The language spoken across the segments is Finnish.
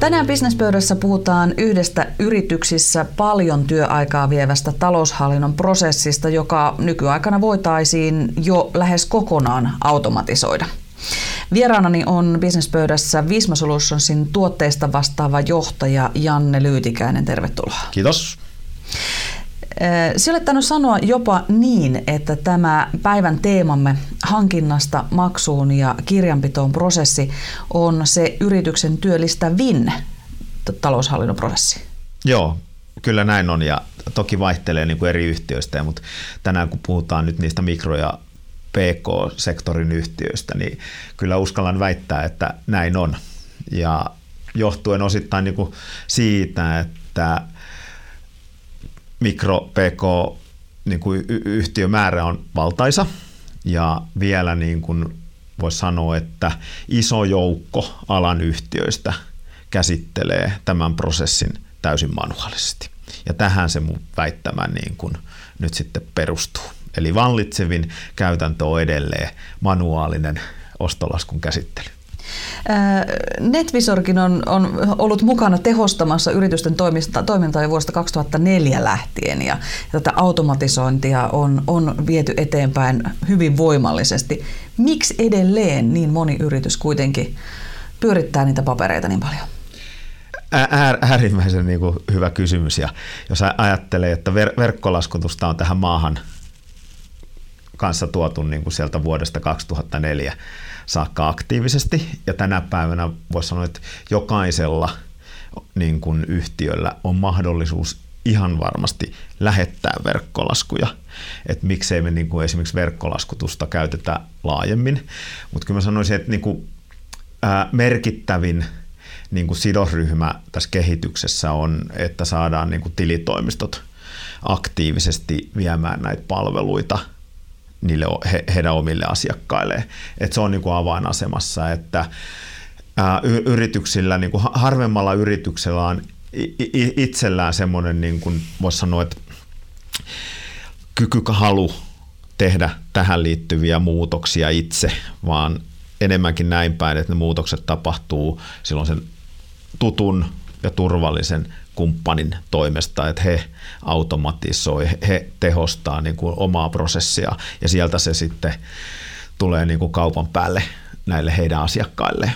Tänään bisnespöydässä puhutaan yhdestä yrityksissä paljon työaikaa vievästä taloushallinnon prosessista, joka nykyaikana voitaisiin jo lähes kokonaan automatisoida. Vieraanani on bisnespöydässä Visma Solutionsin tuotteista vastaava johtaja Janne Lyytikäinen. Tervetuloa. Kiitos. Sinä olet tainnut sanoa jopa niin, että tämä päivän teemamme hankinnasta maksuun ja kirjanpitoon prosessi on se yrityksen työllistävin taloushallinnon prosessi. Joo, kyllä näin on ja toki vaihtelee niin kuin eri yhtiöistä, mutta tänään kun puhutaan nyt niistä mikro- ja PK-sektorin yhtiöistä, niin kyllä uskallan väittää, että näin on. Ja johtuen osittain niin kuin siitä, että mikro, PK niin kuin yhtiömäärä on valtaisa ja vielä niin kuin voisi sanoa, että iso joukko alan yhtiöistä käsittelee tämän prosessin täysin manuaalisesti. Ja tähän se mun väittämä niin kuin nyt sitten perustuu. Eli vallitsevin käytäntö on edelleen manuaalinen ostolaskun käsittely. NetVisorkin on, on ollut mukana tehostamassa yritysten toimista, toimintaa jo vuodesta 2004 lähtien ja, ja tätä automatisointia on, on viety eteenpäin hyvin voimallisesti. Miksi edelleen niin moni yritys kuitenkin pyörittää niitä papereita niin paljon? Äär, äärimmäisen niin kuin hyvä kysymys. Ja jos ajattelee, että ver- verkkolaskutusta on tähän maahan kanssa tuotu niin kuin sieltä vuodesta 2004 saakka aktiivisesti. Ja tänä päivänä voisi sanoa, että jokaisella niin kuin yhtiöllä on mahdollisuus ihan varmasti lähettää verkkolaskuja. Että miksei me niin kuin esimerkiksi verkkolaskutusta käytetä laajemmin. Mutta kyllä mä sanoisin, että niin kuin, ää, merkittävin niin kuin sidosryhmä tässä kehityksessä on, että saadaan niin kuin tilitoimistot aktiivisesti viemään näitä palveluita – niille, he, heidän omille asiakkailleen. Et se on niin kuin avainasemassa, että ää, yrityksillä, niin kuin harvemmalla yrityksellä on itsellään semmoinen, niin kuin voisi sanoa, että kyky, halu tehdä tähän liittyviä muutoksia itse, vaan enemmänkin näin päin, että ne muutokset tapahtuu silloin sen tutun ja turvallisen kumppanin toimesta, että he automatisoi, he tehostaa niin kuin omaa prosessia ja sieltä se sitten tulee niin kuin kaupan päälle näille heidän asiakkailleen.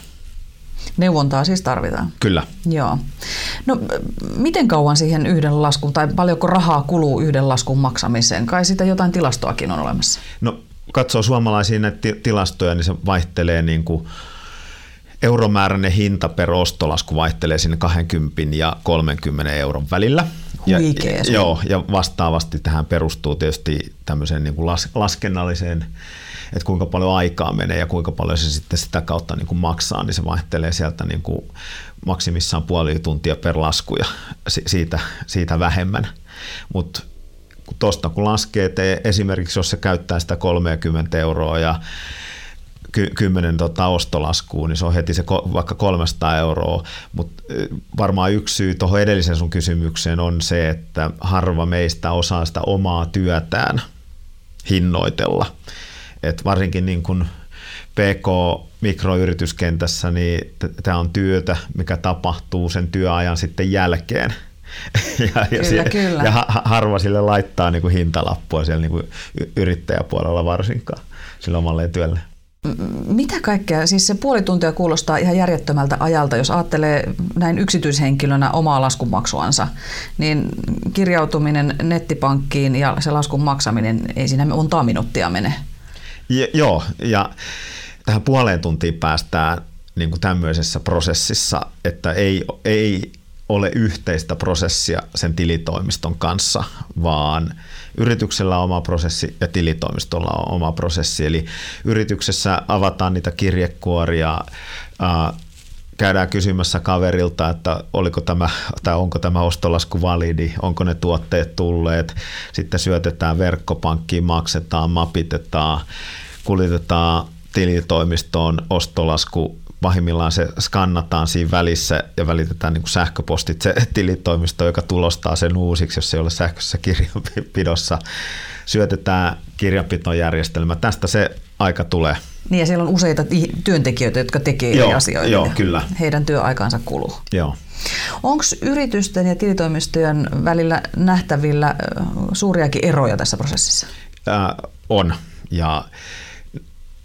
Neuvontaa siis tarvitaan? Kyllä. Joo. No, miten kauan siihen yhden laskun, tai paljonko rahaa kuluu yhden laskun maksamiseen? Kai sitä jotain tilastoakin on olemassa. No, katsoo suomalaisia näitä tilastoja, niin se vaihtelee niin kuin euromääräinen hinta per ostolasku vaihtelee sinne 20 ja 30 euron välillä. Ja, joo, ja vastaavasti tähän perustuu tietysti tämmöiseen niin kuin las, laskennalliseen, että kuinka paljon aikaa menee ja kuinka paljon se sitten sitä kautta niin kuin maksaa, niin se vaihtelee sieltä niin kuin maksimissaan puoli tuntia per lasku ja siitä, siitä vähemmän. Mutta tuosta kun laskee, että esimerkiksi jos se käyttää sitä 30 euroa ja kymmenen tota ostolaskuun, niin se on heti se vaikka 300 euroa, mutta varmaan yksi syy tuohon edelliseen sun kysymykseen on se, että harva meistä osaa sitä omaa työtään hinnoitella. Et varsinkin niin kun PK-mikroyrityskentässä, niin tämä on työtä, mikä tapahtuu sen työajan sitten jälkeen. ja, ja, kyllä, siellä, kyllä. ja harva sille laittaa niin kuin hintalappua siellä niin kuin yrittäjäpuolella varsinkaan sillä omalle työlle. Mitä kaikkea, siis se puoli tuntia kuulostaa ihan järjettömältä ajalta, jos ajattelee näin yksityishenkilönä omaa laskunmaksuansa, niin kirjautuminen nettipankkiin ja se laskun maksaminen, ei siinä montaa minuuttia mene. Ja, joo, ja tähän puoleen tuntiin päästään niin kuin tämmöisessä prosessissa, että ei, ei ole yhteistä prosessia sen tilitoimiston kanssa, vaan yrityksellä on oma prosessi ja tilitoimistolla on oma prosessi. Eli yrityksessä avataan niitä kirjekuoria, käydään kysymässä kaverilta, että oliko tämä, tai onko tämä ostolasku validi, onko ne tuotteet tulleet, sitten syötetään verkkopankkiin, maksetaan, mapitetaan, kuljetetaan tilitoimistoon ostolasku pahimmillaan se skannataan siinä välissä ja välitetään niin kuin sähköpostit se tilitoimisto, joka tulostaa sen uusiksi, jos se ei ole sähköisessä kirjanpidossa. Syötetään kirjanpitojärjestelmä. Tästä se aika tulee. Niin ja siellä on useita työntekijöitä, jotka tekee joo, eri asioita. Joo, kyllä. Heidän työaikaansa kuluu. Joo. Onko yritysten ja tilitoimistojen välillä nähtävillä suuriakin eroja tässä prosessissa? Äh, on. Ja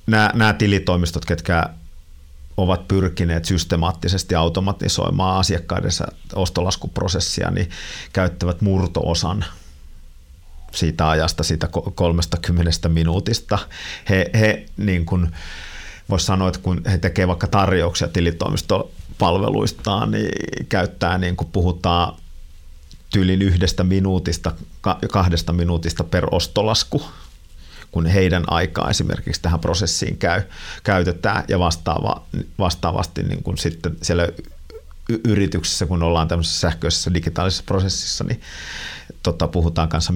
nämä, nämä tilitoimistot, ketkä ovat pyrkineet systemaattisesti automatisoimaan asiakkaidensa ostolaskuprosessia, niin käyttävät murtoosan siitä ajasta, siitä 30 minuutista. He, he niin kuin, voisi sanoa, että kun he tekevät vaikka tarjouksia tilitoimistopalveluistaan, niin käyttää, niin kuin puhutaan tyylin yhdestä minuutista, kahdesta minuutista per ostolasku, kun heidän aikaa esimerkiksi tähän prosessiin käy, käytetään ja vastaava, vastaavasti niin kuin sitten siellä yrityksessä, kun ollaan tämmöisessä sähköisessä digitaalisessa prosessissa, niin tota, puhutaan kanssa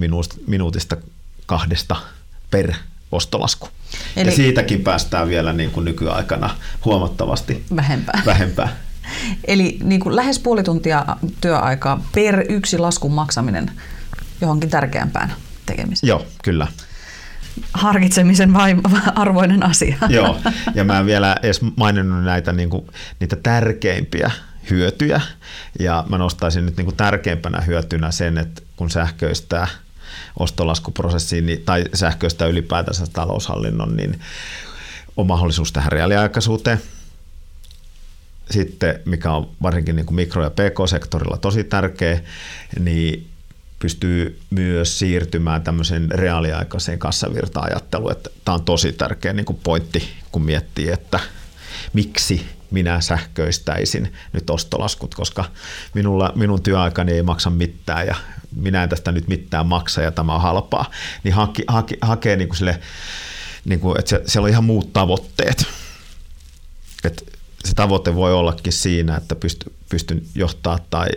minuutista kahdesta per ostolasku. Eli, ja siitäkin päästään vielä niin kuin nykyaikana huomattavasti vähempää. vähempää. Eli niin kuin lähes puoli tuntia työaikaa per yksi laskun maksaminen johonkin tärkeämpään tekemiseen. Joo, kyllä harkitsemisen vai arvoinen asia. Joo, ja mä en vielä edes maininnut näitä niin kuin, niitä tärkeimpiä hyötyjä, ja mä nostaisin nyt niin kuin tärkeimpänä hyötynä sen, että kun sähköistää ostolaskuprosessiin niin, tai sähköistää ylipäätänsä taloushallinnon, niin on mahdollisuus tähän reaaliaikaisuuteen. Sitten, mikä on varsinkin niin kuin mikro- ja pk-sektorilla tosi tärkeä, niin pystyy myös siirtymään tämmöiseen reaaliaikaiseen kassavirta-ajatteluun. Että tämä on tosi tärkeä niin kuin pointti, kun miettii, että miksi minä sähköistäisin nyt ostolaskut, koska minulla, minun työaikani ei maksa mitään ja minä en tästä nyt mitään maksa ja tämä on halpaa. Niin hake, hake, hakee niin kuin sille, niin kuin, että siellä on ihan muut tavoitteet. Että se tavoite voi ollakin siinä, että pysty, pystyn johtaa tai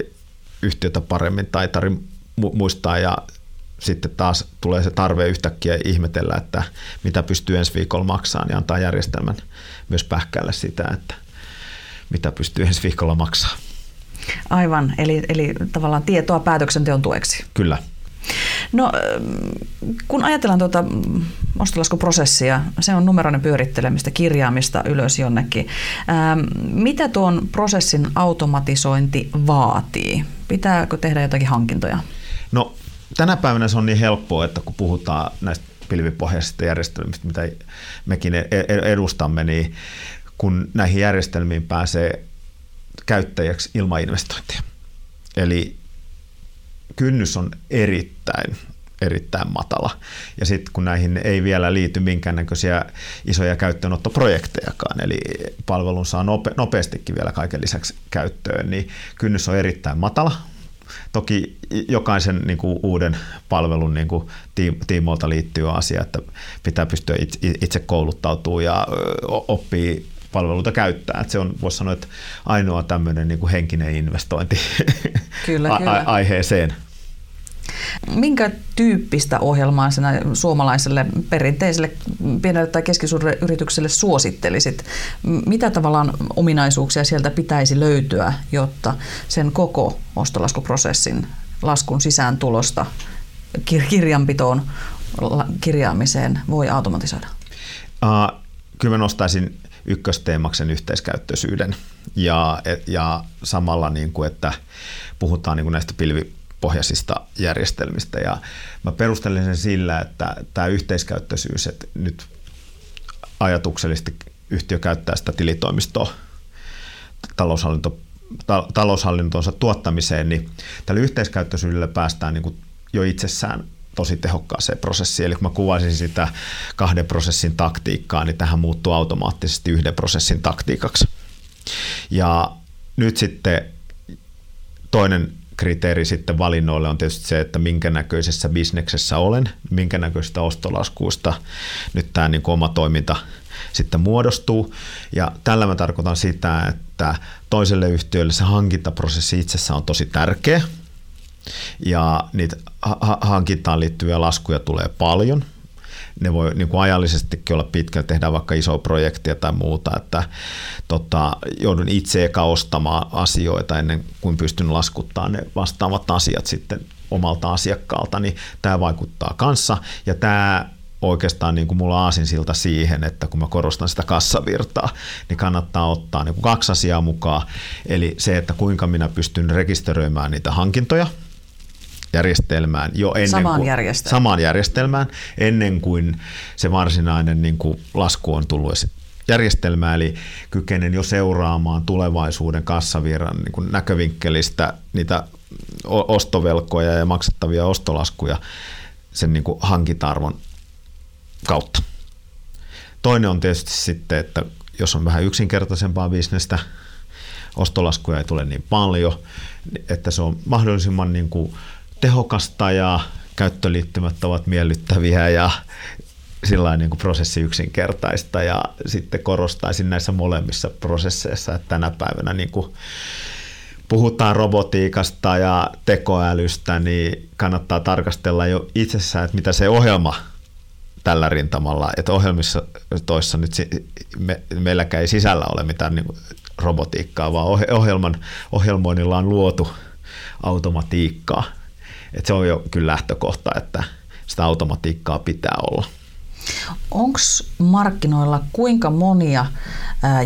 yhtiötä paremmin tai tarvitsen muistaa ja sitten taas tulee se tarve yhtäkkiä ihmetellä, että mitä pystyy ensi viikolla maksamaan ja antaa järjestelmän myös pähkäillä sitä, että mitä pystyy ensi viikolla maksamaan. Aivan, eli, eli tavallaan tietoa päätöksenteon tueksi. Kyllä. No, kun ajatellaan tuota ostolaskuprosessia, se on numeroinen pyörittelemistä, kirjaamista ylös jonnekin. Ähm, mitä tuon prosessin automatisointi vaatii? Pitääkö tehdä jotakin hankintoja? No tänä päivänä se on niin helppoa, että kun puhutaan näistä pilvipohjaisista järjestelmistä, mitä mekin e-, e-, edustamme, niin kun näihin järjestelmiin pääsee käyttäjäksi ilman investointia. Eli kynnys on erittäin, erittäin matala. Ja sitten kun näihin ei vielä liity minkäännäköisiä isoja käyttöönottoprojektejakaan, eli palvelun saa nope, nopeastikin vielä kaiken lisäksi käyttöön, niin kynnys on erittäin matala, Toki jokaisen niin kuin, uuden palvelun niin kuin, tiimoilta liittyy asia, että pitää pystyä itse kouluttautumaan ja oppii palveluita käyttää. Että se on, voisi sanoa, että ainoa tämmöinen niin kuin henkinen investointi kyllä, kyllä. aiheeseen. Minkä tyyppistä ohjelmaa sinä suomalaiselle perinteiselle pienelle tai keskisuurelle yritykselle suosittelisit? Mitä tavallaan ominaisuuksia sieltä pitäisi löytyä, jotta sen koko ostolaskuprosessin laskun sisään tulosta kirjanpitoon kirjaamiseen voi automatisoida? Uh, kyllä mä nostaisin ykkösteemaksen yhteiskäyttöisyyden ja, ja samalla, niin kuin, että puhutaan niin kuin näistä pilvi pohjaisista järjestelmistä. Ja mä perustelen sen sillä, että tämä yhteiskäyttöisyys, että nyt ajatuksellisesti yhtiö käyttää sitä tilitoimistoa taloushallinto, ta, taloushallintonsa tuottamiseen, niin tällä yhteiskäyttöisyydellä päästään niin kuin jo itsessään tosi tehokkaaseen prosessiin. Eli kun mä kuvaisin sitä kahden prosessin taktiikkaa, niin tähän muuttuu automaattisesti yhden prosessin taktiikaksi. Ja nyt sitten toinen kriteeri sitten valinnoille on tietysti se, että minkä näköisessä bisneksessä olen, minkä näköistä ostolaskuista nyt tämä niin oma toiminta sitten muodostuu. Ja tällä mä tarkoitan sitä, että toiselle yhtiölle se hankintaprosessi itsessä on tosi tärkeä. Ja niitä hankintaan liittyviä laskuja tulee paljon – ne voi niin kuin ajallisestikin olla pitkällä, tehdään vaikka iso projektia tai muuta, että tota, joudun itse eka ostamaan asioita ennen kuin pystyn laskuttaa ne vastaavat asiat sitten omalta asiakkaalta, niin tämä vaikuttaa kanssa ja tämä oikeastaan niin kuin mulla aasinsilta siihen, että kun mä korostan sitä kassavirtaa, niin kannattaa ottaa niin kuin kaksi asiaa mukaan. Eli se, että kuinka minä pystyn rekisteröimään niitä hankintoja järjestelmään jo ennen samaan, kuin, järjestelmään. samaan järjestelmään ennen kuin se varsinainen niin kuin lasku on tullut järjestelmää, eli kykenen jo seuraamaan tulevaisuuden kassavirran niin kuin näkövinkkelistä niitä ostovelkoja ja maksettavia ostolaskuja sen niin kuin hankintarvon kautta. Toinen on tietysti sitten, että jos on vähän yksinkertaisempaa bisnestä, ostolaskuja ei tule niin paljon, että se on mahdollisimman niin kuin tehokasta ja käyttöliittymät ovat miellyttäviä ja sillä niin kuin prosessi yksinkertaista ja sitten korostaisin näissä molemmissa prosesseissa, että tänä päivänä niin kuin puhutaan robotiikasta ja tekoälystä, niin kannattaa tarkastella jo itsessään, että mitä se ohjelma tällä rintamalla, että ohjelmissa toissa nyt me, meilläkään ei sisällä ole mitään niin robotiikkaa, vaan ohjelman, ohjelmoinnilla on luotu automatiikkaa. Että se on jo kyllä lähtökohta, että sitä automatiikkaa pitää olla. Onko markkinoilla kuinka monia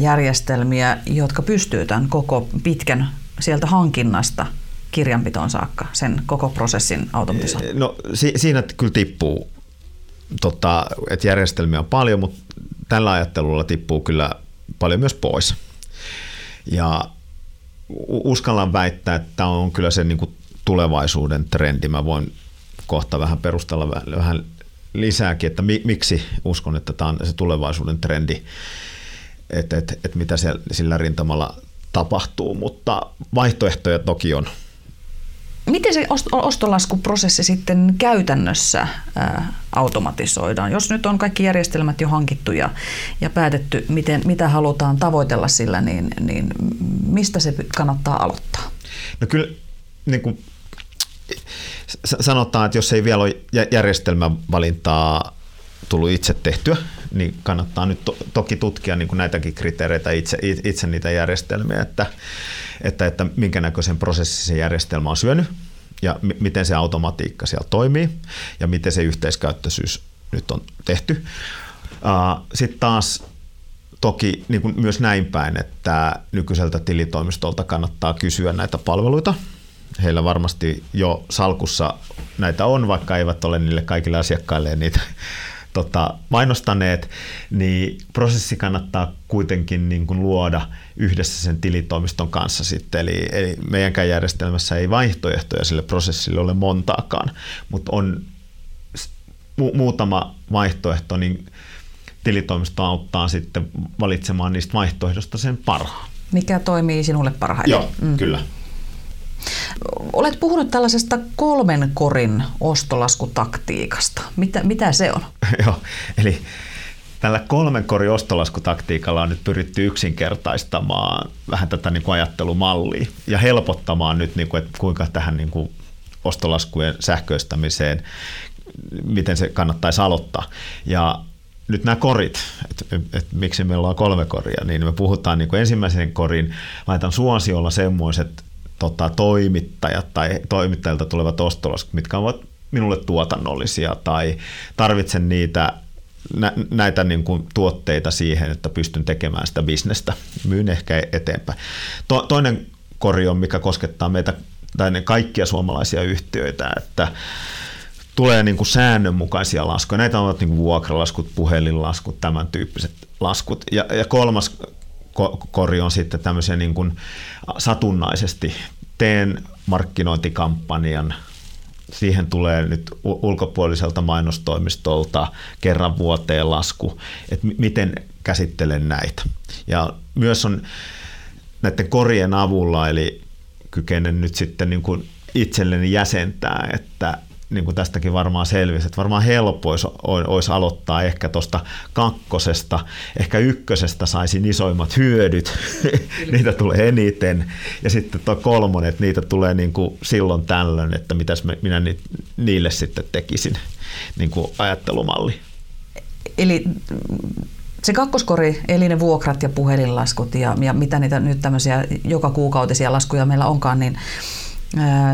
järjestelmiä, jotka pystyy tämän koko pitkän sieltä hankinnasta kirjanpitoon saakka, sen koko prosessin automatisoimaan? No si- siinä kyllä tippuu, tota, että järjestelmiä on paljon, mutta tällä ajattelulla tippuu kyllä paljon myös pois. Ja uskallan väittää, että tämä on kyllä se niin kuin tulevaisuuden trendi. Mä voin kohta vähän perustella vähän lisääkin, että mi, miksi uskon, että tämä on se tulevaisuuden trendi, että, että, että mitä siellä, sillä rintamalla tapahtuu, mutta vaihtoehtoja toki on. Miten se ostolaskuprosessi sitten käytännössä automatisoidaan? Jos nyt on kaikki järjestelmät jo hankittu ja, ja päätetty, miten, mitä halutaan tavoitella sillä, niin, niin mistä se kannattaa aloittaa? No kyllä niin kuin sanotaan, että jos ei vielä ole järjestelmävalintaa tullut itse tehtyä, niin kannattaa nyt to, toki tutkia niin kuin näitäkin kriteereitä itse, itse niitä järjestelmiä, että, että, että minkä näköisen prosessin se järjestelmä on syönyt ja m- miten se automatiikka siellä toimii ja miten se yhteiskäyttöisyys nyt on tehty. Sitten taas toki niin kuin myös näin päin, että nykyiseltä tilitoimistolta kannattaa kysyä näitä palveluita – heillä varmasti jo salkussa näitä on, vaikka eivät ole niille kaikille asiakkaille niitä tota, mainostaneet, niin prosessi kannattaa kuitenkin niin kuin luoda yhdessä sen tilitoimiston kanssa sitten. Eli, eli meidänkään järjestelmässä ei vaihtoehtoja sille prosessille ole montaakaan, mutta on mu- muutama vaihtoehto, niin tilitoimisto auttaa sitten valitsemaan niistä vaihtoehdosta sen parhaan. Mikä toimii sinulle parhaiten? Joo, mm. kyllä. Olet puhunut tällaisesta kolmen korin ostolaskutaktiikasta. Mitä, mitä se on? Joo, eli tällä kolmen korin ostolaskutaktiikalla on nyt pyritty yksinkertaistamaan vähän tätä niin kuin ajattelumallia ja helpottamaan nyt, niin kuin, että kuinka tähän niin kuin ostolaskujen sähköistämiseen, miten se kannattaisi aloittaa. Ja nyt nämä korit, että et, miksi meillä on kolme koria, niin me puhutaan niin kuin ensimmäisen korin, laitan suosiolla semmoiset tota, toimittajat tai toimittajilta tulevat ostolaskut, mitkä ovat minulle tuotannollisia tai tarvitsen niitä nä, näitä niin kuin tuotteita siihen, että pystyn tekemään sitä bisnestä. Myyn ehkä eteenpäin. To, toinen kori on, mikä koskettaa meitä tai ne kaikkia suomalaisia yhtiöitä, että tulee niin kuin säännönmukaisia laskuja. Näitä ovat niin kuin vuokralaskut, puhelinlaskut, tämän tyyppiset laskut. Ja, ja kolmas kori on sitten tämmöisen niin kuin satunnaisesti. Teen markkinointikampanjan, siihen tulee nyt ulkopuoliselta mainostoimistolta kerran vuoteen lasku, että miten käsittelen näitä. Ja myös on näiden korien avulla, eli kykenen nyt sitten niin kuin itselleni jäsentää, että niin kuin tästäkin varmaan selvisi, että varmaan helppo olisi, olisi aloittaa ehkä tuosta kakkosesta, ehkä ykkösestä saisin isoimmat hyödyt, niitä tulee eniten, ja sitten tuo kolmonen, että niitä tulee niin kuin silloin tällöin, että mitäs minä niille sitten tekisin, niin kuin ajattelumalli. Eli se kakkoskori, eli ne vuokrat ja puhelinlaskut ja, ja mitä niitä nyt tämmöisiä joka kuukautisia laskuja meillä onkaan, niin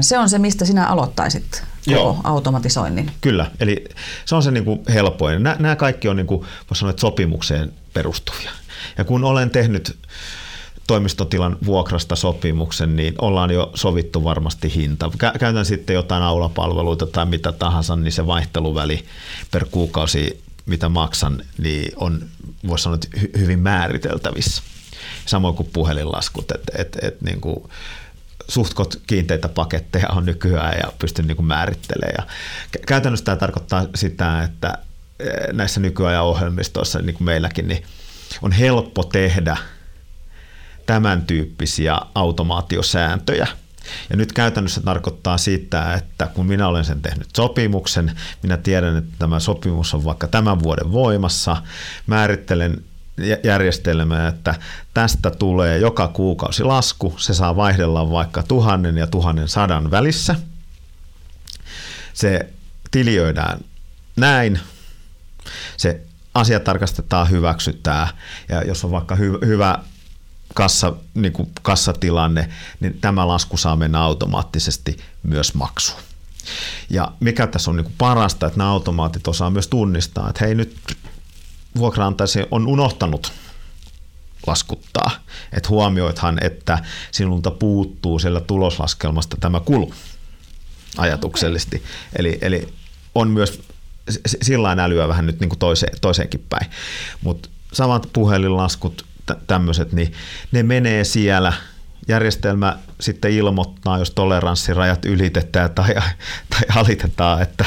Se on se, mistä sinä aloittaisit Joo. automatisoinnin. Kyllä, eli se on se niin kuin helpoin. Nämä, nämä kaikki on niin kuin, sanoa, että sopimukseen perustuvia. Ja kun olen tehnyt toimistotilan vuokrasta sopimuksen, niin ollaan jo sovittu varmasti hinta. Käytän sitten jotain aulapalveluita tai mitä tahansa, niin se vaihteluväli per kuukausi, mitä maksan, niin on, voisi sanoa, että hyvin määriteltävissä. Samoin kuin puhelinlaskut, että et, et, niin kuin suhtkot kiinteitä paketteja on nykyään ja pystyn niin määrittelemään. Ja käytännössä tämä tarkoittaa sitä, että e, näissä nykyajan ohjelmistoissa, niin kuin meilläkin, niin on helppo tehdä – tämän tyyppisiä automaatiosääntöjä. Ja nyt käytännössä tarkoittaa sitä, että kun minä olen sen tehnyt sopimuksen, minä tiedän, että tämä sopimus on vaikka tämän vuoden voimassa, määrittelen järjestelmää, että tästä tulee joka kuukausi lasku, se saa vaihdella vaikka tuhannen ja tuhannen sadan välissä. Se tilioidaan näin, se asia tarkastetaan, hyväksytään ja jos on vaikka hy- hyvä kassa, niin kuin kassatilanne, niin tämä lasku saa mennä automaattisesti myös maksuun. Ja mikä tässä on niin kuin parasta, että nämä automaatit osaa myös tunnistaa, että hei nyt vuokraantaisi on unohtanut laskuttaa. Että huomioithan, että sinulta puuttuu siellä tuloslaskelmasta tämä kulu ajatuksellisesti. Okay. Eli, eli on myös sillä älyä vähän nyt niin kuin toiseen, toiseenkin päin. Mutta samat puhelinlaskut, tämmöiset, niin ne menee siellä järjestelmä sitten ilmoittaa, jos toleranssirajat ylitetään tai, tai alitetaan, että,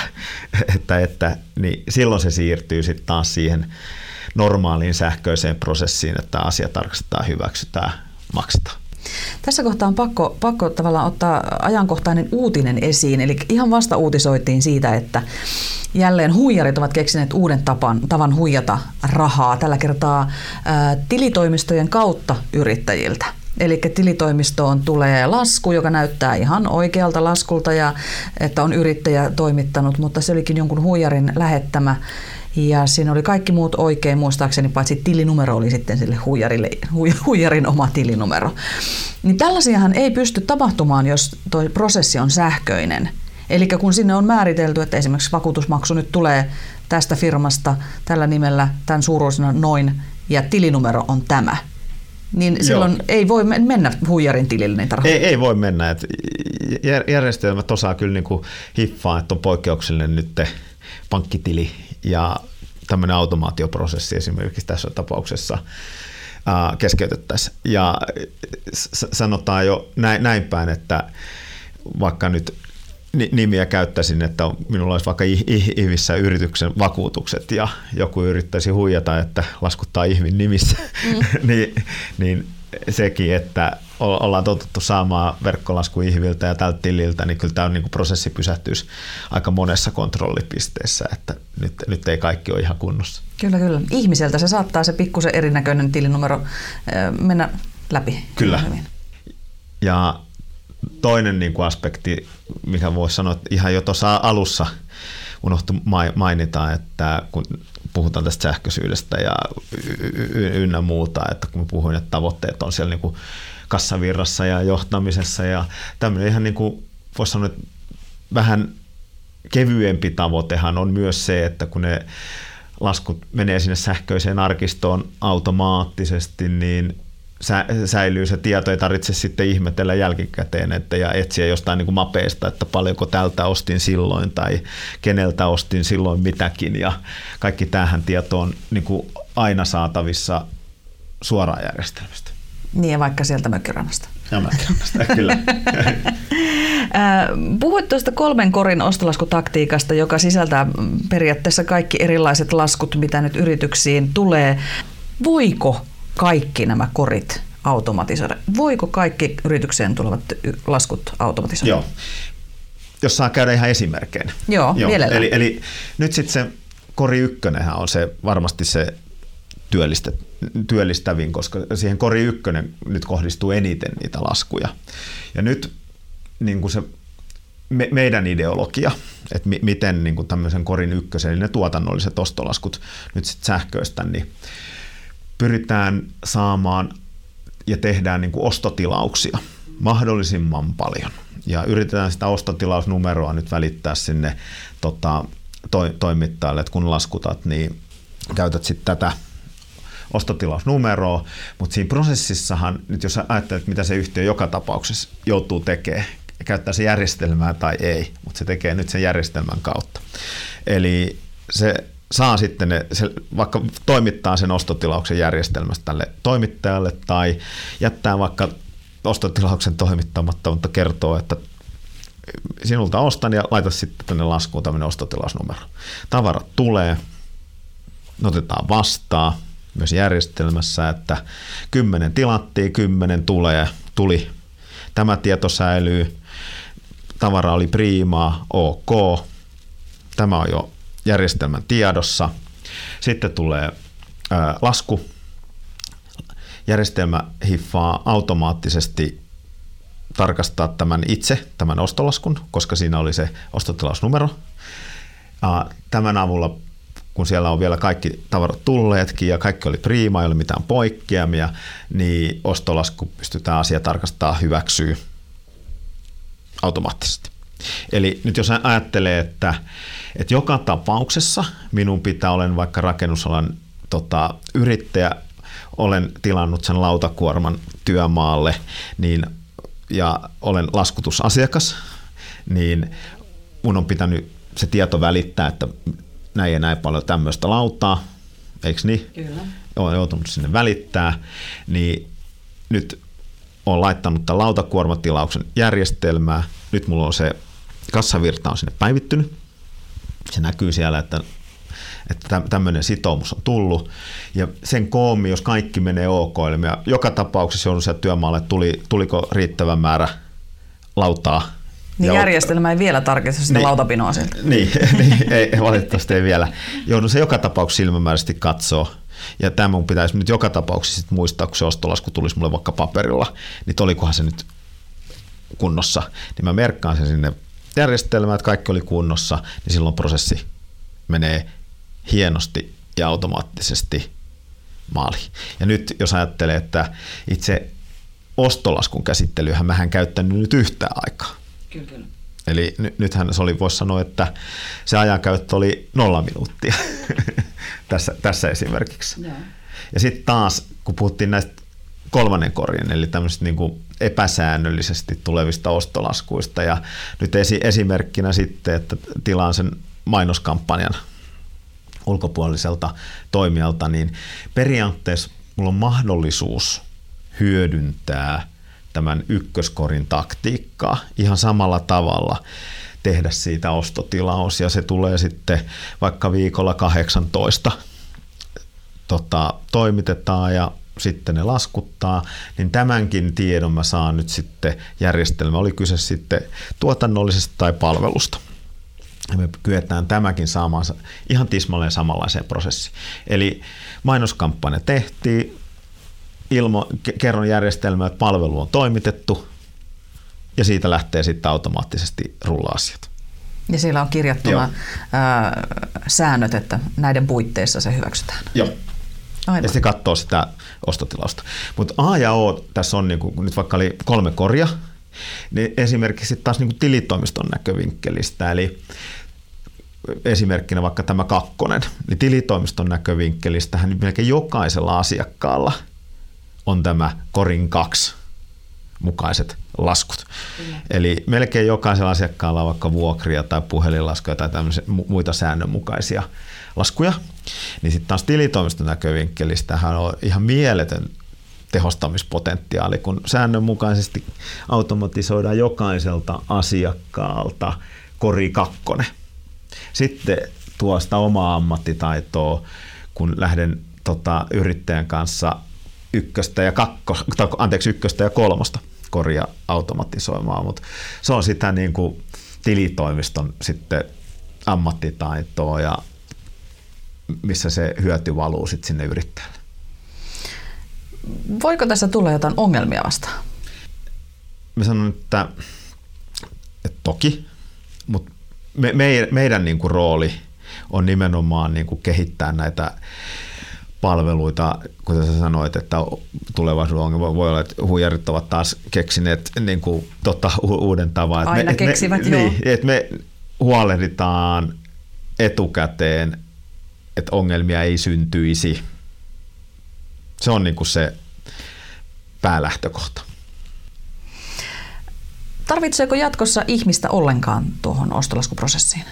että, että niin silloin se siirtyy sitten taas siihen normaaliin sähköiseen prosessiin, että asia tarkastetaan, hyväksytään, maksetaan. Tässä kohtaa on pakko, pakko tavallaan ottaa ajankohtainen uutinen esiin. Eli ihan vasta uutisoitiin siitä, että jälleen huijarit ovat keksineet uuden tapan, tavan huijata rahaa. Tällä kertaa ää, tilitoimistojen kautta yrittäjiltä. Eli tilitoimistoon tulee lasku, joka näyttää ihan oikealta laskulta ja että on yrittäjä toimittanut, mutta se olikin jonkun huijarin lähettämä ja siinä oli kaikki muut oikein, muistaakseni paitsi tilinumero oli sitten sille huijarille, huijarin oma tilinumero. Niin tällaisiahan ei pysty tapahtumaan, jos tuo prosessi on sähköinen. Eli kun sinne on määritelty, että esimerkiksi vakuutusmaksu nyt tulee tästä firmasta tällä nimellä, tämän suuruisena noin, ja tilinumero on tämä, niin Joo. silloin ei voi mennä huijarin tilille niitä rahoja. Ei, ei voi mennä. Et järjestelmät osaa kyllä niin kuin hiffaa, että on poikkeuksellinen nyt pankkitili ja tämmöinen automaatioprosessi esimerkiksi tässä tapauksessa keskeytettäisiin. Ja sanotaan jo näin, näin päin, että vaikka nyt nimiä käyttäisin, että minulla olisi vaikka ihmissä yrityksen vakuutukset ja joku yrittäisi huijata, että laskuttaa ihmin nimissä, mm. niin, niin sekin, että ollaan totuttu saamaan verkkolasku ihviltä ja tältä tililtä, niin kyllä tämä niin prosessi pysähtyisi aika monessa kontrollipisteessä, että nyt, nyt ei kaikki ole ihan kunnossa. Kyllä, kyllä. Ihmiseltä se saattaa se pikkusen erinäköinen tilinumero mennä läpi. Kyllä. Hyvin. Ja toinen niin kuin aspekti, mikä voisi sanoa, että ihan jo tuossa alussa unohtu mainita, että kun puhutaan tästä sähköisyydestä ja ynnä muuta, että kun puhuin, että tavoitteet on siellä niin kuin kassavirrassa ja johtamisessa ja tämmöinen ihan niin kuin voisi sanoa, että vähän kevyempi tavoitehan on myös se, että kun ne laskut menee sinne sähköiseen arkistoon automaattisesti, niin säilyy se tieto, ei tarvitse sitten ihmetellä jälkikäteen että ja etsiä jostain niin kuin mapeista, että paljonko tältä ostin silloin tai keneltä ostin silloin mitäkin ja kaikki tähän tieto on niin kuin aina saatavissa suoraan järjestelmästä. Niin ja vaikka sieltä mökkirannasta. Ja mökkirannasta, kyllä. Puhuit tuosta kolmen korin ostolaskutaktiikasta, joka sisältää periaatteessa kaikki erilaiset laskut, mitä nyt yrityksiin tulee. Voiko kaikki nämä korit automatisoida? Voiko kaikki yritykseen tulevat laskut automatisoida? Joo. Jos saa käydä ihan esimerkkeinä. Joo, Joo. Eli, eli nyt sitten se kori ykkönenhän on se varmasti se työllistä, työllistävin, koska siihen kori ykkönen nyt kohdistuu eniten niitä laskuja. Ja nyt niin kuin se me, meidän ideologia, että mi, miten niin kuin tämmöisen korin ykkösen, eli ne tuotannolliset ostolaskut nyt sitten sähköistä, niin pyritään saamaan ja tehdään niin kuin ostotilauksia mahdollisimman paljon. Ja yritetään sitä ostotilausnumeroa nyt välittää sinne tota, to, toimittajalle, että kun laskutat, niin käytät sitten tätä ostotilausnumeroa, mutta siinä prosessissahan, nyt jos ajattelet, mitä se yhtiö joka tapauksessa joutuu tekemään, käyttää se järjestelmää tai ei, mutta se tekee nyt sen järjestelmän kautta. Eli se saa sitten ne, se vaikka toimittaa sen ostotilauksen järjestelmästä tälle toimittajalle tai jättää vaikka ostotilauksen toimittamatta, mutta kertoo, että sinulta ostan ja laita sitten tänne laskuun tämmöinen ostotilausnumero. Tavarat tulee, otetaan vastaan myös järjestelmässä, että kymmenen tilattiin, kymmenen tulee, tuli. Tämä tieto säilyy, tavara oli priimaa, ok. Tämä on jo järjestelmän tiedossa. Sitten tulee ää, lasku. Järjestelmä hiffaa automaattisesti tarkastaa tämän itse, tämän ostolaskun, koska siinä oli se ostotilausnumero. Tämän avulla, kun siellä on vielä kaikki tavarat tulleetkin ja kaikki oli priima, ei ole mitään poikkeamia, niin ostolasku pystytään asia tarkastaa hyväksyy automaattisesti. Eli nyt jos ajattelee, että, että joka tapauksessa minun pitää, olen vaikka rakennusalan tota, yrittäjä, olen tilannut sen lautakuorman työmaalle, niin ja olen laskutusasiakas, niin mun on pitänyt se tieto välittää, että näin ja näin paljon tämmöistä lautaa, eikö niin? Kyllä. Olen joutunut sinne välittää, niin nyt olen laittanut tämän lautakuormatilauksen järjestelmää. Nyt mulla on se kassavirta on sinne päivittynyt. Se näkyy siellä, että että tämmöinen sitoumus on tullut. Ja sen koomi, jos kaikki menee ok, eli joka tapauksessa joudun sieltä työmaalle, tuli, tuliko riittävä määrä lautaa. Niin ja järjestelmä ei vielä tarkista sitä niin, lautapinoa sieltä. Niin, niin ei, valitettavasti ei vielä. Joudun se joka tapauksessa silmämääräisesti katsoa. Ja tämä mun pitäisi nyt joka tapauksessa sit muistaa, kun se ostolasku tulisi mulle vaikka paperilla, niin olikohan se nyt kunnossa. Niin mä merkkaan sen sinne järjestelmään, että kaikki oli kunnossa, niin silloin prosessi menee hienosti ja automaattisesti maaliin. Ja nyt jos ajattelee, että itse ostolaskun käsittelyhän mähän käyttänyt nyt yhtään aikaa. Kyllä, kyllä. Eli nythän se oli, voisi sanoa, että se ajankäyttö oli nolla minuuttia tässä, tässä esimerkiksi. Yeah. Ja sitten taas, kun puhuttiin näistä kolmannen korjan, eli tämmöisistä niin kuin epäsäännöllisesti tulevista ostolaskuista, ja nyt esi- esimerkkinä sitten, että tilaan sen mainoskampanjan ulkopuoliselta toimijalta, niin periaatteessa mulla on mahdollisuus hyödyntää tämän ykköskorin taktiikkaa ihan samalla tavalla tehdä siitä ostotilaus. Ja se tulee sitten vaikka viikolla 18 tota, toimitetaan ja sitten ne laskuttaa, niin tämänkin tiedon mä saan nyt sitten järjestelmä, oli kyse sitten tuotannollisesta tai palvelusta ja me kyetään tämäkin saamaan ihan tismalleen samanlaiseen prosessiin. Eli mainoskampanja tehtiin, ilmo, kerron järjestelmä, että palvelu on toimitettu ja siitä lähtee sitten automaattisesti rulla-asiat. Ja siellä on kirjattuna ää, säännöt, että näiden puitteissa se hyväksytään. Joo. Aivan. Ja se katsoo sitä ostotilausta. Mutta A ja O tässä on, niin kuin, nyt vaikka oli kolme korja, niin esimerkiksi taas niin kuin tilitoimiston näkövinkkelistä, eli esimerkkinä vaikka tämä kakkonen, niin tilitoimiston näkövinkkelistähän melkein jokaisella asiakkaalla on tämä korin kaksi mukaiset laskut. Mm. Eli melkein jokaisella asiakkaalla on vaikka vuokria tai puhelinlaskuja tai muita säännönmukaisia laskuja. Niin sitten taas tilitoimiston näkövinkkelistähän on ihan mieletön tehostamispotentiaali, kun säännönmukaisesti automatisoidaan jokaiselta asiakkaalta kori kakkonen. Sitten tuosta omaa ammattitaitoa, kun lähden tota, yrittäjän kanssa ykköstä ja kakko, anteeksi, ykköstä ja kolmosta korja automatisoimaan, mutta se on sitä niin kuin tilitoimiston sitten ammattitaitoa ja missä se hyöty valuu sitten sinne yrittäjälle. Voiko tässä tulla jotain ongelmia vastaan? Mä sanon, että, että toki, mutta me, me, meidän niin kuin rooli on nimenomaan niin kuin kehittää näitä palveluita, kuten sä sanoit, että tulevaisuuden ongelma voi olla, että huijarit ovat taas keksineet niin kuin, tota, uuden tavan. Aina me, keksivät, me, joo. Niin, että me huolehditaan etukäteen, että ongelmia ei syntyisi. Se on niin kuin se päälähtökohta. Tarvitseeko jatkossa ihmistä ollenkaan tuohon ostolaskuprosessiin?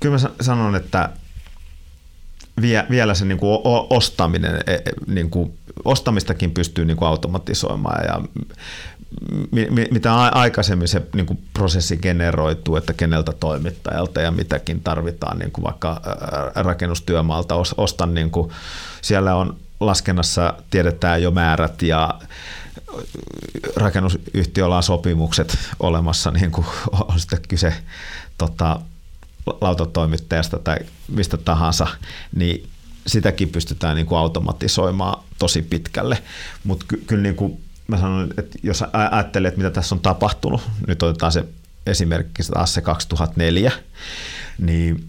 Kyllä mä sanon, että vie, vielä se niin kuin ostaminen, e, e, niin kuin, ostamistakin pystyy niin kuin automatisoimaan ja mitä aikaisemmin se niin kuin prosessi generoituu, että keneltä toimittajalta ja mitäkin tarvitaan niin kuin vaikka rakennustyömaalta ostan, niin kuin, siellä on laskennassa tiedetään jo määrät ja rakennusyhtiöllä on sopimukset olemassa, niin kuin on sitten kyse tota, lautatoimittajasta tai mistä tahansa, niin sitäkin pystytään niin kuin automatisoimaan tosi pitkälle. Mutta ky- kyllä niin kuin mä sanon, että jos ajattelee, että mitä tässä on tapahtunut, nyt otetaan se esimerkki taas se 2004, niin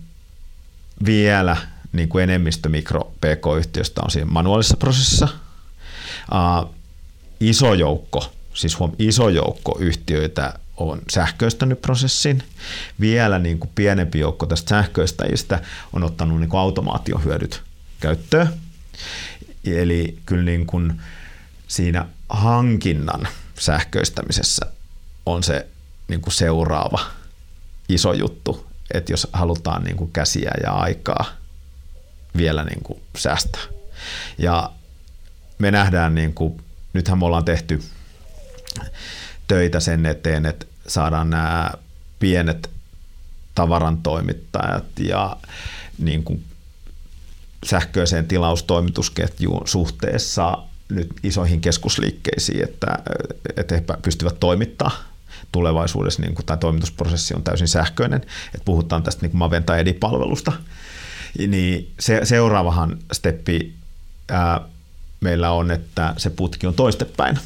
vielä niin kuin enemmistö mikro PK-yhtiöistä on siinä manuaalisessa prosessissa. Uh, iso joukko, siis huom, iso joukko yhtiöitä on sähköistänyt prosessin. Vielä niin kuin pienempi joukko tästä sähköistäjistä on ottanut niin kuin automaatiohyödyt käyttöön. Eli kyllä niin kuin siinä hankinnan sähköistämisessä on se niin kuin seuraava iso juttu, että jos halutaan niin kuin käsiä ja aikaa vielä niin kuin säästää. Ja me nähdään, niin kuin, nythän me ollaan tehty töitä sen eteen, että saadaan nämä pienet tavarantoimittajat ja niin kuin sähköiseen tilaustoimitusketjuun suhteessa nyt isoihin keskusliikkeisiin, että, että he pystyvät toimittaa tulevaisuudessa, niin kuin tämä toimitusprosessi on täysin sähköinen, että puhutaan tästä niin kuin Maventa Edi-palvelusta, niin se, seuraavahan steppi ää, meillä on, että se putki on toistepäin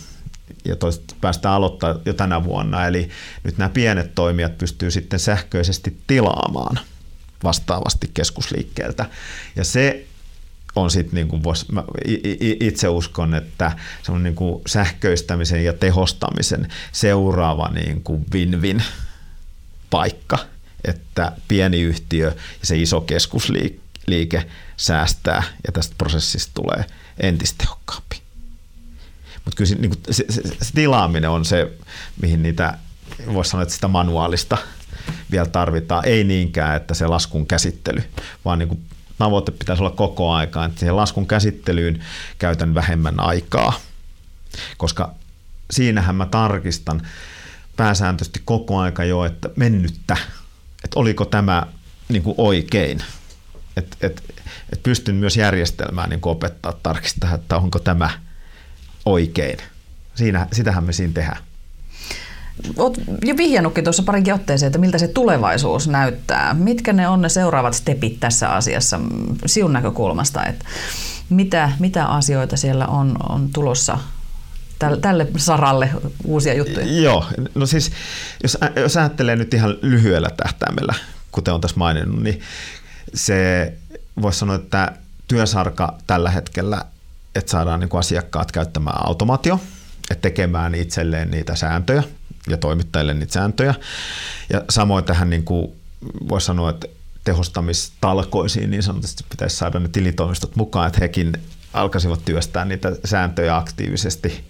ja toista päästään aloittaa jo tänä vuonna. Eli nyt nämä pienet toimijat pystyy sitten sähköisesti tilaamaan vastaavasti keskusliikkeeltä. Ja se on sitten, niin kuin vois, mä itse uskon, että se on niin kuin sähköistämisen ja tehostamisen seuraava niin kuin win-win paikka, että pieni yhtiö ja se iso keskusliike säästää ja tästä prosessista tulee entistä tehokkaampi. Mutta kyllä se, niin kuin, se, se, se tilaaminen on se, mihin niitä, voisi sanoa, että sitä manuaalista vielä tarvitaan. Ei niinkään, että se laskun käsittely, vaan niin kuin tavoite pitäisi olla koko aika, että siihen laskun käsittelyyn käytän vähemmän aikaa, koska siinähän mä tarkistan pääsääntöisesti koko aika jo, että mennyttä, että oliko tämä niin kuin oikein. Että et, et pystyn myös järjestelmään niin opettaa tarkistaa, että onko tämä oikein. Siinä, sitähän me siinä tehdään. Olet jo vihjannutkin tuossa parinkin otteeseen, että miltä se tulevaisuus näyttää. Mitkä ne on ne seuraavat stepit tässä asiassa siun näkökulmasta? Että mitä, mitä asioita siellä on, on tulossa tälle saralle uusia juttuja? Joo, no siis jos, jos ajattelee nyt ihan lyhyellä tähtäimellä, kuten on tässä maininnut, niin se voisi sanoa, että työsarka tällä hetkellä, että saadaan niin kuin asiakkaat käyttämään automaatio, että tekemään itselleen niitä sääntöjä, ja toimittajille niitä sääntöjä. Ja samoin tähän niin kuin voisi sanoa, että tehostamistalkoisiin niin sanotusti pitäisi saada ne tilitoimistot mukaan, että hekin alkaisivat työstää niitä sääntöjä aktiivisesti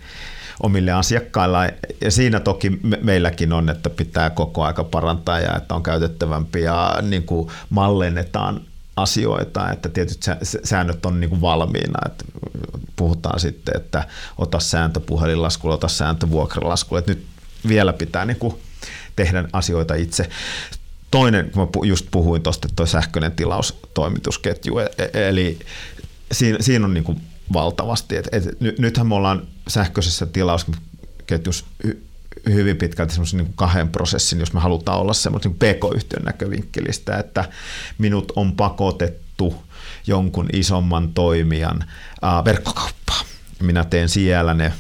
omille asiakkailla. Ja siinä toki me, meilläkin on, että pitää koko aika parantaa ja että on käytettävämpi ja niin kuin mallennetaan asioita, että tietyt säännöt on niin valmiina. Että puhutaan sitten, että ota sääntö puhelinlaskulla, ota sääntö vuokralaskulla. Että nyt vielä pitää niin kuin tehdä asioita itse. Toinen, kun mä just puhuin tuosta, tuo sähköinen tilaustoimitusketju, e-, e-, eli siinä, siinä on niin kuin valtavasti. Et, et, nythän me ollaan sähköisessä tilausketjussa hyvin pitkälti semmoisen niin kahden prosessin, jos me halutaan olla semmoisen niin pk-yhtiön näkövinkkelistä, että minut on pakotettu jonkun isomman toimijan ää, verkkokauppaan. Minä teen siellä ne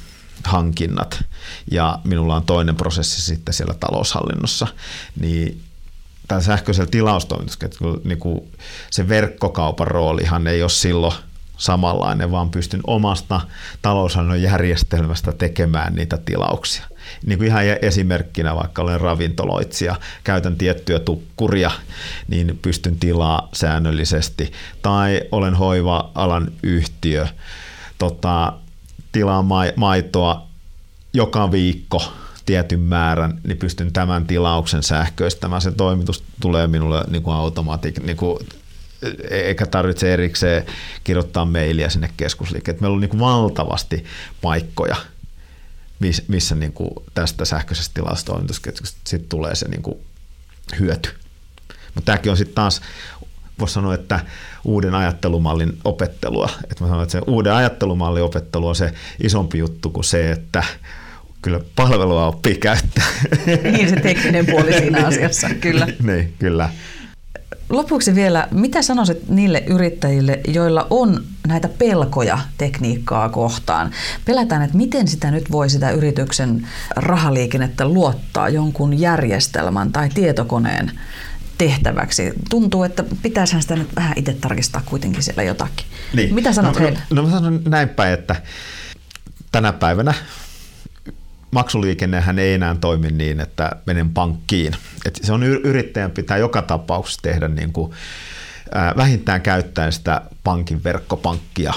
hankinnat ja minulla on toinen prosessi sitten siellä taloushallinnossa, niin tämä sähköisellä tilaustoimitusketjulla niin se verkkokaupan roolihan ei ole silloin samanlainen, vaan pystyn omasta taloushallinnon järjestelmästä tekemään niitä tilauksia. Niin kuin ihan esimerkkinä, vaikka olen ravintoloitsija, käytän tiettyä tukkuria, niin pystyn tilaa säännöllisesti. Tai olen hoiva-alan yhtiö, tota, tilaan maitoa joka viikko tietyn määrän, niin pystyn tämän tilauksen sähköistämään. Se toimitus tulee minulle niin kuin automatik, niin kuin eikä tarvitse erikseen kirjoittaa mailia sinne keskusliikkeelle. Meillä on niin valtavasti paikkoja, missä niin kuin tästä sähköisestä tilastoimituskeskuksesta tulee se niin kuin hyöty. Mutta tämäkin on sitten taas, voisi sanoa, että uuden ajattelumallin opettelua. Että mä sanon, että se uuden ajattelumallin opettelu on se isompi juttu kuin se, että kyllä palvelua oppii käyttää. Niin se tekninen puoli siinä asiassa, kyllä. niin, kyllä. Lopuksi vielä, mitä sanoisit niille yrittäjille, joilla on näitä pelkoja tekniikkaa kohtaan? Pelätään, että miten sitä nyt voi sitä yrityksen rahaliikennettä luottaa jonkun järjestelmän tai tietokoneen tehtäväksi. Tuntuu, että pitäisihän sitä nyt vähän itse tarkistaa kuitenkin siellä jotakin. Niin. Mitä sanot no, heille? No, no mä sanon näin päin, että tänä päivänä maksuliikennehän ei enää toimi niin, että menen pankkiin. Et se on yrittäjän pitää joka tapauksessa tehdä niin kuin, ää, vähintään käyttäen sitä pankin verkkopankkia.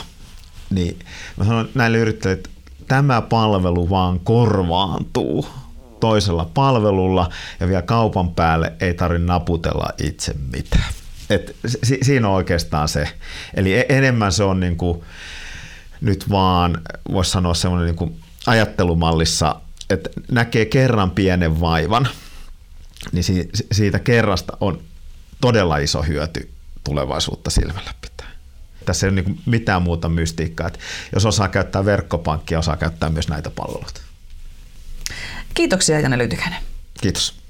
Niin mä sanon näille yrittäjille, että tämä palvelu vaan korvaantuu toisella palvelulla ja vielä kaupan päälle ei tarvitse naputella itse mitään. Et si- siinä on oikeastaan se. Eli e-, enemmän se on niin kuin, nyt vaan, voisi sanoa semmoinen niin ajattelumallissa, että näkee kerran pienen vaivan, niin siitä kerrasta on todella iso hyöty tulevaisuutta silmällä pitää. Tässä ei ole niin mitään muuta mystiikkaa. Että jos osaa käyttää verkkopankkia, osaa käyttää myös näitä palveluita. Kiitoksia Janne Lytykäinen. Kiitos.